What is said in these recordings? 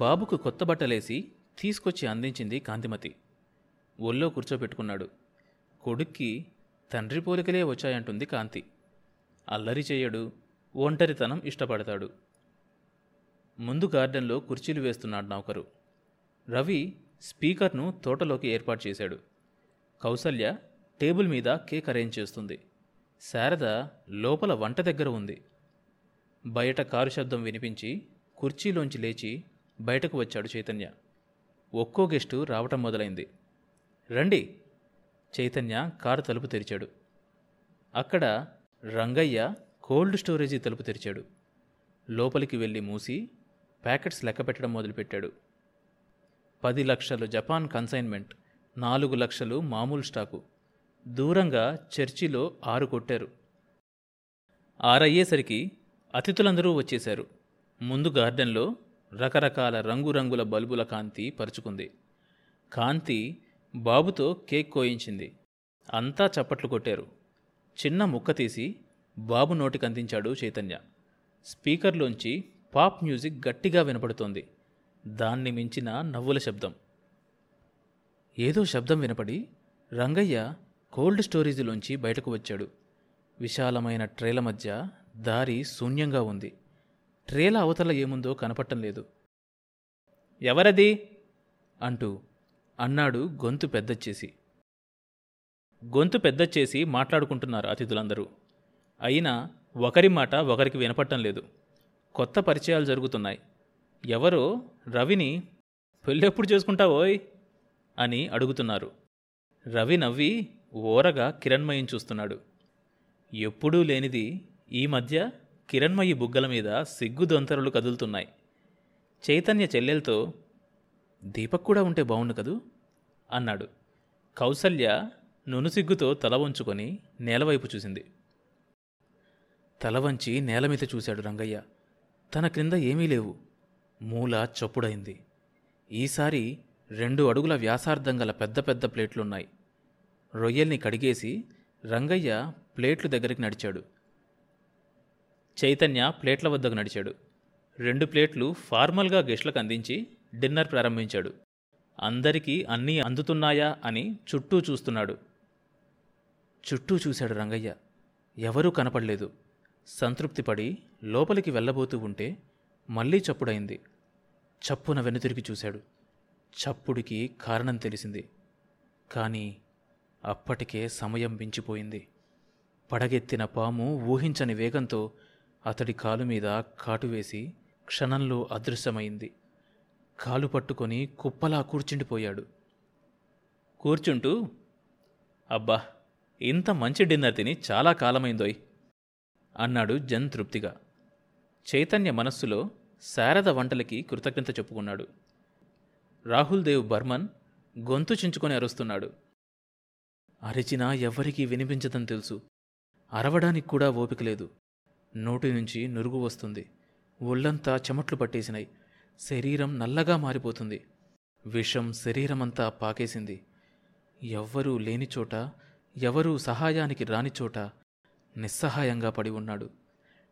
బాబుకు కొత్త బట్టలేసి తీసుకొచ్చి అందించింది కాంతిమతి. ఒళ్ళో కూర్చోపెట్టుకున్నాడు. కొడుక్కి తండ్రి పోలికలే వచ్చాయంటుంది కాంతి. అల్లరి చేయడు ఒంటరితనం ఇష్టపడతాడు. ముందు గార్డెన్లో కుర్చీలు వేస్తున్నాడు నౌకరు. రవి స్పీకర్ను తోటలోకి ఏర్పాటు చేశాడు. కౌసల్య టేబుల్ మీద కేక్ అరేంజ్ చేస్తుంది. శారద లోపల వంట దగ్గర ఉంది. బయట కారు శబ్దం వినిపించి కుర్చీలోంచి లేచి బయటకు వచ్చాడు చైతన్య. ఒక్కో గెస్టు రావటం మొదలైంది. రండి. చైతన్య కారు తలుపు తెరిచాడు. అక్కడ రంగయ్య కోల్డ్ స్టోరేజీ తలుపు తెరిచాడు. లోపలికి వెళ్ళి మూసి ప్యాకెట్స్ లెక్క పెట్టడం మొదలుపెట్టాడు. పది లక్షలు జపాన్ కన్సైన్మెంట్ నాలుగు లక్షలు మామూలు స్టాకు. దూరంగా చర్చిలో ఆరు కొట్టారు. ఆరయ్యేసరికి అతిథులందరూ వచ్చేశారు. ముందు గార్డెన్లో రకరకాల రంగురంగుల బల్బుల కాంతి పరుచుకుంది. కాంతి బాబుతో కేక్ కోయించింది. అంతా చప్పట్లు కొట్టారు. చిన్న ముక్క తీసి బాబు నోటికి అందించాడు చైతన్య. స్పీకర్లోంచి పాప్ మ్యూజిక్ గట్టిగా వినపడుతోంది. దాన్ని మించిన నవ్వుల శబ్దం. ఏదో శబ్దం వినపడి రంగయ్య కోల్డ్ స్టోరేజీలోంచి బయటకు వచ్చాడు. విశాలమైన ట్రేల మధ్య దారి శూన్యంగా ఉంది. ట్రేల అవతల ఏముందో కనపట్టం లేదు. ఎవరది? అంటూ అన్నాడు గొంతు పెద్దచ్చేసి. గొంతు పెద్దచ్చేసి మాట్లాడుకుంటున్నారు అతిథులందరూ. అయినా ఒకరి మాట ఒకరికి వినపట్టం లేదు. కొత్త పరిచయాలు జరుగుతున్నాయి. ఎవరో? రవిని. పెళ్ళెప్పుడు చేసుకుంటావోయ్? అని అడుగుతున్నారు. రవి నవ్వి ఓరగా కిరణ్మయం చూస్తున్నాడు. ఎప్పుడూ లేనిది ఈ మధ్య కిరణ్మయి బుగ్గల మీద సిగ్గు దొంతరలు కదులుతున్నాయి. చైతన్య చెల్లెలతో దీపక్ కూడా ఉంటే బావుండు కదూ? అన్నాడు. కౌసల్య నునుసిగ్గుతో తల వంచుకొని నేలవైపు చూసింది. తల వంచి నేల మీద చూశాడు రంగయ్య. తన క్రింద ఏమీ లేవు. మూల చప్పుడైంది. ఈసారి రెండు అడుగుల వ్యాసార్థం గల పెద్ద పెద్ద ప్లేట్లున్నాయి. రొయ్యల్ని కడిగేసి రంగయ్య ప్లేట్లు దగ్గరికి నడిచాడు. చైతన్య ప్లేట్ల వద్దకు నడిచాడు. రెండు ప్లేట్లు ఫార్మల్గా గెస్ట్లకు అందించి డిన్నర్ ప్రారంభించాడు. అందరికీ అన్నీ అందుతున్నాయా అని చుట్టూ చూస్తున్నాడు. చుట్టూ చూశాడు రంగయ్య. ఎవరూ కనపడలేదు. సంతృప్తిపడి లోపలికి వెళ్ళబోతూ ఉంటే మళ్ళీ చప్పుడైంది. చప్పున వెనుతిరిగి చూశాడు. చప్పుడికి కారణం తెలిసింది. కానీ అప్పటికే సమయం మించిపోయింది. పడగెత్తిన పాము ఊహించని వేగంతో అతడి కాలు మీద కాటు వేసి క్షణంలో అదృశ్యమైంది. కాలు పట్టుకొని కుప్పలా కూర్చుండిపోయాడు. కూర్చుంటూ అబ్బా ఇంత మంచి డిన్నర్ తిని చాలా కాలమైందోయ్ అన్నాడు జన్ తృప్తిగా. చైతన్య మనస్సులో శారద వంటలకి కృతజ్ఞత చెప్పుకున్నాడు. రాహుల్ దేవ్ బర్మన్ గొంతు చించుకొని అరుస్తున్నాడు. అరిచినా ఎవ్వరికీ వినిపించదని తెలుసు. అరవడానికి కూడా ఓపిక లేదు. నోటి నుంచి నురుగు వస్తుంది. ఒళ్ళంతా చెమట్లు పట్టేసినాయి. శరీరం నల్లగా మారిపోతుంది. విషం శరీరమంతా పాకేసింది. ఎవ్వరూ లేని చోట ఎవరూ సహాయానికి రాని చోట నిస్సహాయంగా పడి ఉన్నాడు.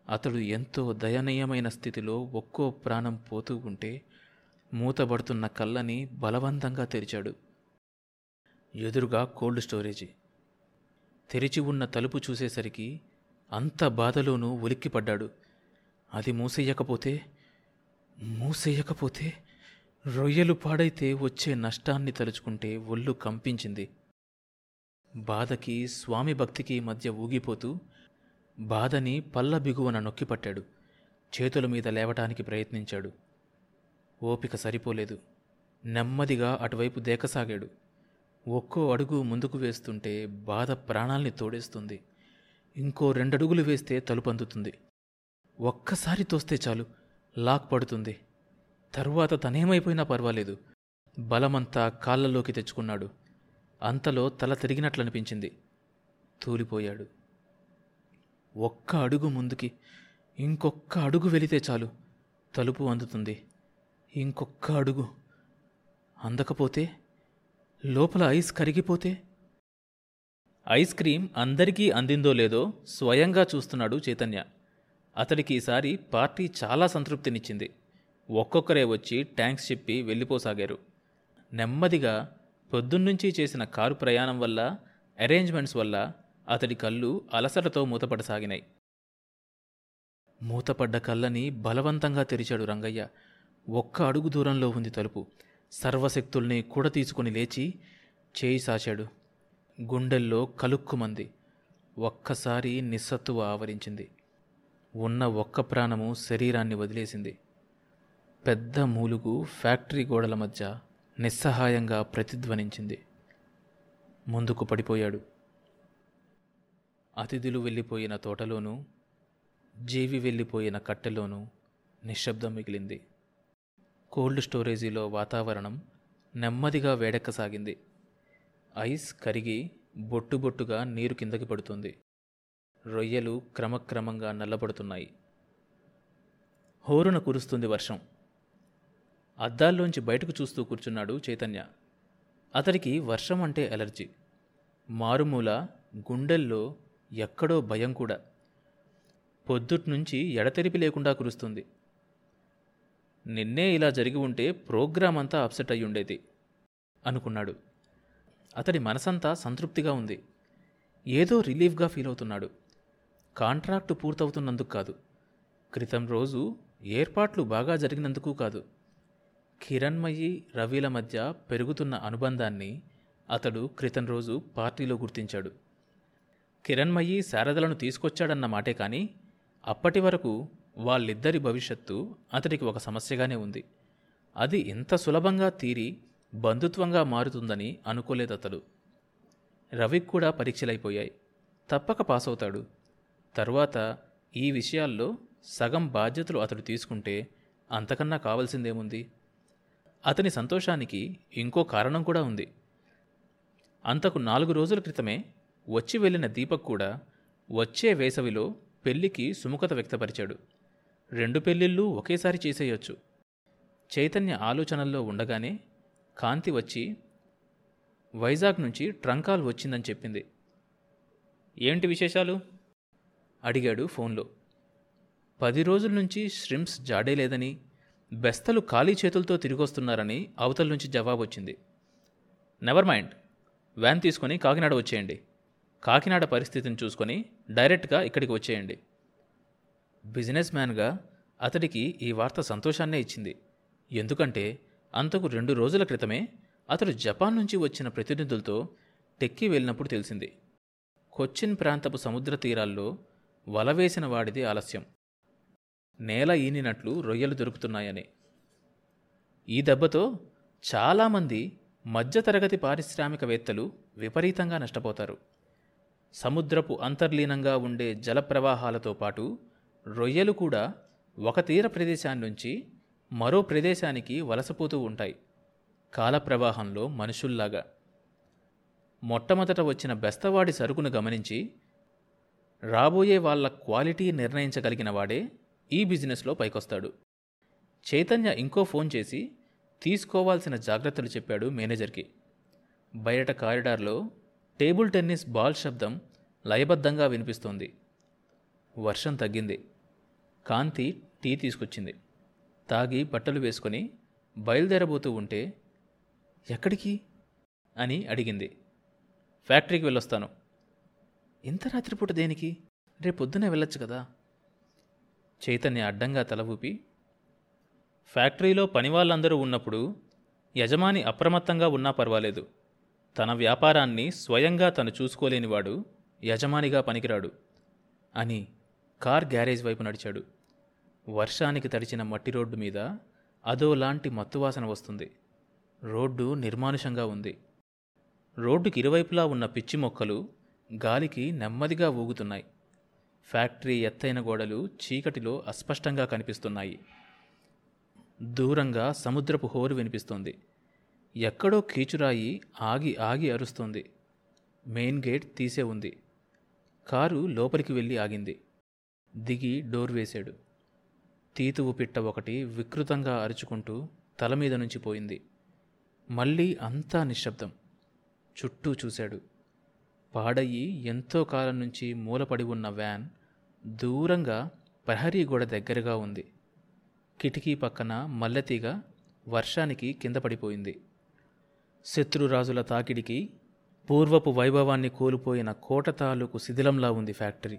అతడు ఎంతో దయనీయమైన స్థితిలో ఒక్కో ప్రాణం పోతూ ఉంటే మూతబడుతున్న కళ్ళని బలవంతంగా తెరిచాడు. ఎదురుగా కోల్డ్ స్టోరేజీ. తెరిచి ఉన్న తలుపు చూసేసరికి అంత బాధలోనూ ఉలిక్కిపడ్డాడు. అది మూసేయకపోతే మూసేయకపోతే రొయ్యలు పాడైతే వచ్చే నష్టాన్ని తలుచుకుంటే ఒళ్ళు కంపించింది. బాధకి స్వామి భక్తికి మధ్య ఊగిపోతూ బాధని పల్ల బిగువన నొక్కిపట్టాడు. చేతుల మీద లేవటానికి ప్రయత్నించాడు. ఓపిక సరిపోలేదు. నెమ్మదిగా అటువైపు దేకసాగాడు. ఒక్కో అడుగు ముందుకు వేస్తుంటే బాధ ప్రాణాల్ని తోడేస్తుంది. ఇంకో రెండడుగులు వేస్తే తలుపు అందుతుంది ఒక్కసారి తోస్తే చాలు లాక్ పడుతుంది. తరువాత తనేమైపోయినా పర్వాలేదు. బలమంతా కాళ్ళలోకి తెచ్చుకున్నాడు. అంతలో తల తిరిగినట్లనిపించింది. తూలిపోయాడు. ఒక్క అడుగు ముందుకి ఇంకొక్క అడుగు వెళితే చాలు తలుపు అందుతుంది. ఇంకొక్క అడుగు. అందకపోతే లోపల ఐస్ కరిగిపోతే ఐస్ క్రీం అందరికీ అందిందో లేదో స్వయంగా చూస్తున్నాడు చైతన్య. అతడికి ఈసారి పార్టీ చాలా సంతృప్తినిచ్చింది. ఒక్కొక్కరే వచ్చి ట్యాంక్స్ చెప్పి వెళ్ళిపోసాగారు. నెమ్మదిగా పొద్దున్నుంచి చేసిన కారు ప్రయాణం వల్ల అరేంజ్మెంట్స్ వల్ల అతడి కళ్ళు అలసటతో మూతపడసాగినాయి. మూతపడ్డ కళ్ళని బలవంతంగా తెరిచాడు రంగయ్య. ఒక్క అడుగు దూరంలో ఉంది తలుపు. సర్వశక్తుల్ని కూడ తీసుకుని లేచి చేయి సాచాడు. గుండెల్లో కలుక్కుమంది. ఒక్కసారి నిస్సత్తువ ఆవరించింది. ఉన్న ఒక్క ప్రాణము శరీరాన్ని వదిలేసింది. పెద్ద మూలుగు ఫ్యాక్టరీ గోడల మధ్య నిస్సహాయంగా ప్రతిధ్వనించింది. ముందుకు పడిపోయాడు. అతిథులు వెళ్ళిపోయిన తోటలోనూ జీవి వెళ్ళిపోయిన కట్టెలోనూ నిశ్శబ్దం మిగిలింది. కోల్డ్ స్టోరేజీలో వాతావరణం నెమ్మదిగా వేడెక్కసాగింది. ఐస్ కరిగి బొట్టు బొట్టుగా నీరు కిందకి పడుతుంది. రొయ్యలు క్రమక్రమంగా నల్లబడుతున్నాయి. హోరున కురుస్తుంది వర్షం. అద్దాల్లోంచి బయటకు చూస్తూ కూర్చున్నాడు చైతన్య. అతడికి వర్షం అంటే ఎలర్జీ. మారుమూల గుండెల్లో ఎక్కడో భయం కూడా. పొద్దుట్నుంచి ఎడతెరిపి లేకుండా కురుస్తుంది. నిన్నే ఇలా జరిగి ఉంటే ప్రోగ్రాం అంతా అప్సెట్ అయ్యుండేది అనుకున్నాడు. అతడి మనసంతా సంతృప్తిగా ఉంది. ఏదో రిలీఫ్గా ఫీల్ అవుతున్నాడు కాంట్రాక్టు పూర్తవుతున్నందుకు కాదు. క్రితం రోజు ఏర్పాట్లు బాగా జరిగినందుకు కాదు. కిరణ్మయి రవిల మధ్య పెరుగుతున్న అనుబంధాన్ని అతడు క్రితం రోజు పార్టీలో గుర్తించాడు. కిరణ్మయి శారదలను తీసుకొచ్చాడన్న మాటే కానీ అప్పటి వరకు వాళ్ళిద్దరి భవిష్యత్తు అతడికి ఒక సమస్యగానే ఉంది. అది ఇంత సులభంగా తీరి బంధుత్వంగా మారుతుందని అనుకోలేదు అతడు రవికి కూడా పరీక్షలైపోయాయి. తప్పక పాస్ అవుతాడు తరువాత ఈ విషయాల్లో సగం బాధ్యతలు అతడు తీసుకుంటే అంతకన్నా కావలసిందేముంది? అతని సంతోషానికి ఇంకో కారణం కూడా ఉంది. అంతకు నాలుగు రోజుల క్రితమే వచ్చి వెళ్ళిన దీపక్ కూడా వచ్చే వేసవిలో పెళ్ళికి సుముఖత వ్యక్తపరిచాడు. రెండు పెళ్ళిళ్ళు ఒకేసారి చేసేయొచ్చు. చైతన్య ఆలోచనల్లో ఉండగానే కాంతి వచ్చి వైజాగ్ నుంచి ట్రంకాల్ వచ్చిందని చెప్పింది. ఏంటి విశేషాలు? అడిగాడు ఫోన్లో. పది రోజుల నుంచి శ్రిమ్స్ జాడే లేదని బెస్తలు ఖాళీ చేతులతో తిరిగొస్తున్నారని అవతల నుంచి జవాబు వచ్చింది. నెవర్ మైండ్ వ్యాన్ తీసుకొని కాకినాడ వచ్చేయండి. కాకినాడ పరిస్థితిని చూసుకొని డైరెక్ట్గా ఇక్కడికి వచ్చేయండి. బిజినెస్ మ్యాన్గా అతడికి ఈ వార్త సంతోషాన్నే ఇచ్చింది. ఎందుకంటే అంతకు రెండు రోజుల క్రితమే అతడు జపాన్ నుంచి వచ్చిన ప్రతినిధులతో టెక్కి వెళ్ళినప్పుడు తెలిసింది. కొచ్చిన్ ప్రాంతపు సముద్ర తీరాల్లో వల వేసిన వాడిది ఆలస్యం. నేల ఈనినట్లు రొయ్యలు దొరుకుతున్నాయని. ఈ దెబ్బతో చాలామంది మధ్యతరగతి పారిశ్రామికవేత్తలు విపరీతంగా నష్టపోతారు. సముద్రపు అంతర్లీనంగా ఉండే జలప్రవాహాలతో పాటు రొయ్యలు కూడా ఒక తీర ప్రదేశాన్నించి మరో ప్రదేశానికి వలసపోతూ ఉంటాయి. కాలప్రవాహంలో మనుషుల్లాగా. మొట్టమొదట వచ్చిన బెస్తవాడి సరుకును గమనించి రాబోయే వాళ్ళ క్వాలిటీ నిర్ణయించగలిగిన వాడే ఈ బిజినెస్లో పైకొస్తాడు. చైతన్య ఇంకో ఫోన్ చేసి తీసుకోవాల్సిన జాగ్రత్తలు చెప్పాడు మేనేజర్కి. బయట కారిడార్లో టేబుల్ టెన్నిస్ బాల్ శబ్దం లయబద్ధంగా వినిపిస్తోంది. వర్షం తగ్గింది. కాంతి టీ తీసుకొచ్చింది. తాగి బట్టలు వేసుకొని బయలుదేరబోతూ ఉంటే ఎక్కడికి? అని అడిగింది. ఫ్యాక్టరీకి వెళ్ళొస్తాను. ఇంత రాత్రిపూట దేనికి? రేపొద్దునే వెళ్ళొచ్చు కదా. చైతన్య అడ్డంగా తల ఊపి ఫ్యాక్టరీలో పనివాళ్ళందరూ ఉన్నప్పుడు యజమాని అప్రమత్తంగా ఉన్నా పర్వాలేదు. తన వ్యాపారాన్ని స్వయంగా తను చూసుకోలేనివాడు యజమానిగా పనికిరాడు అని కార్ గ్యారేజ్ వైపు నడిచాడు. వర్షానికి తడిచిన మట్టి రోడ్డు మీద అదోలాంటి మత్తువాసన వస్తుంది. రోడ్డు నిర్మానుషంగా ఉంది. రోడ్డుకి ఇరువైపులా ఉన్న పిచ్చి మొక్కలు గాలికి నెమ్మదిగా ఊగుతున్నాయి. ఫ్యాక్టరీ ఎత్తైన గోడలు చీకటిలో అస్పష్టంగా కనిపిస్తున్నాయి. దూరంగా సముద్రపు హోరు వినిపిస్తోంది. ఎక్కడో కీచురాయి ఆగి ఆగి అరుస్తోంది. మెయిన్ గేట్ తీసే ఉంది. కారు లోపలికి వెళ్ళి ఆగింది. దిగి డోర్ వేశాడు. తీతువు పిట్ట ఒకటి వికృతంగా అరుచుకుంటూ తల మీద నుంచి పోయింది. మళ్ళీ అంతా నిశ్శబ్దం. చుట్టూ చూశాడు. పాడయ్యి ఎంతో కాలం నుంచి మూలపడి ఉన్న వ్యాన్ దూరంగా ప్రహరీ గోడ దగ్గరగా ఉంది. కిటికీ పక్కన మల్లెతీగ వర్షానికి కింద పడిపోయింది. శత్రురాజుల తాకిడికి పూర్వపు వైభవాన్ని కోల్పోయిన కోట తాలూకు శిథిలంలా ఉంది ఫ్యాక్టరీ.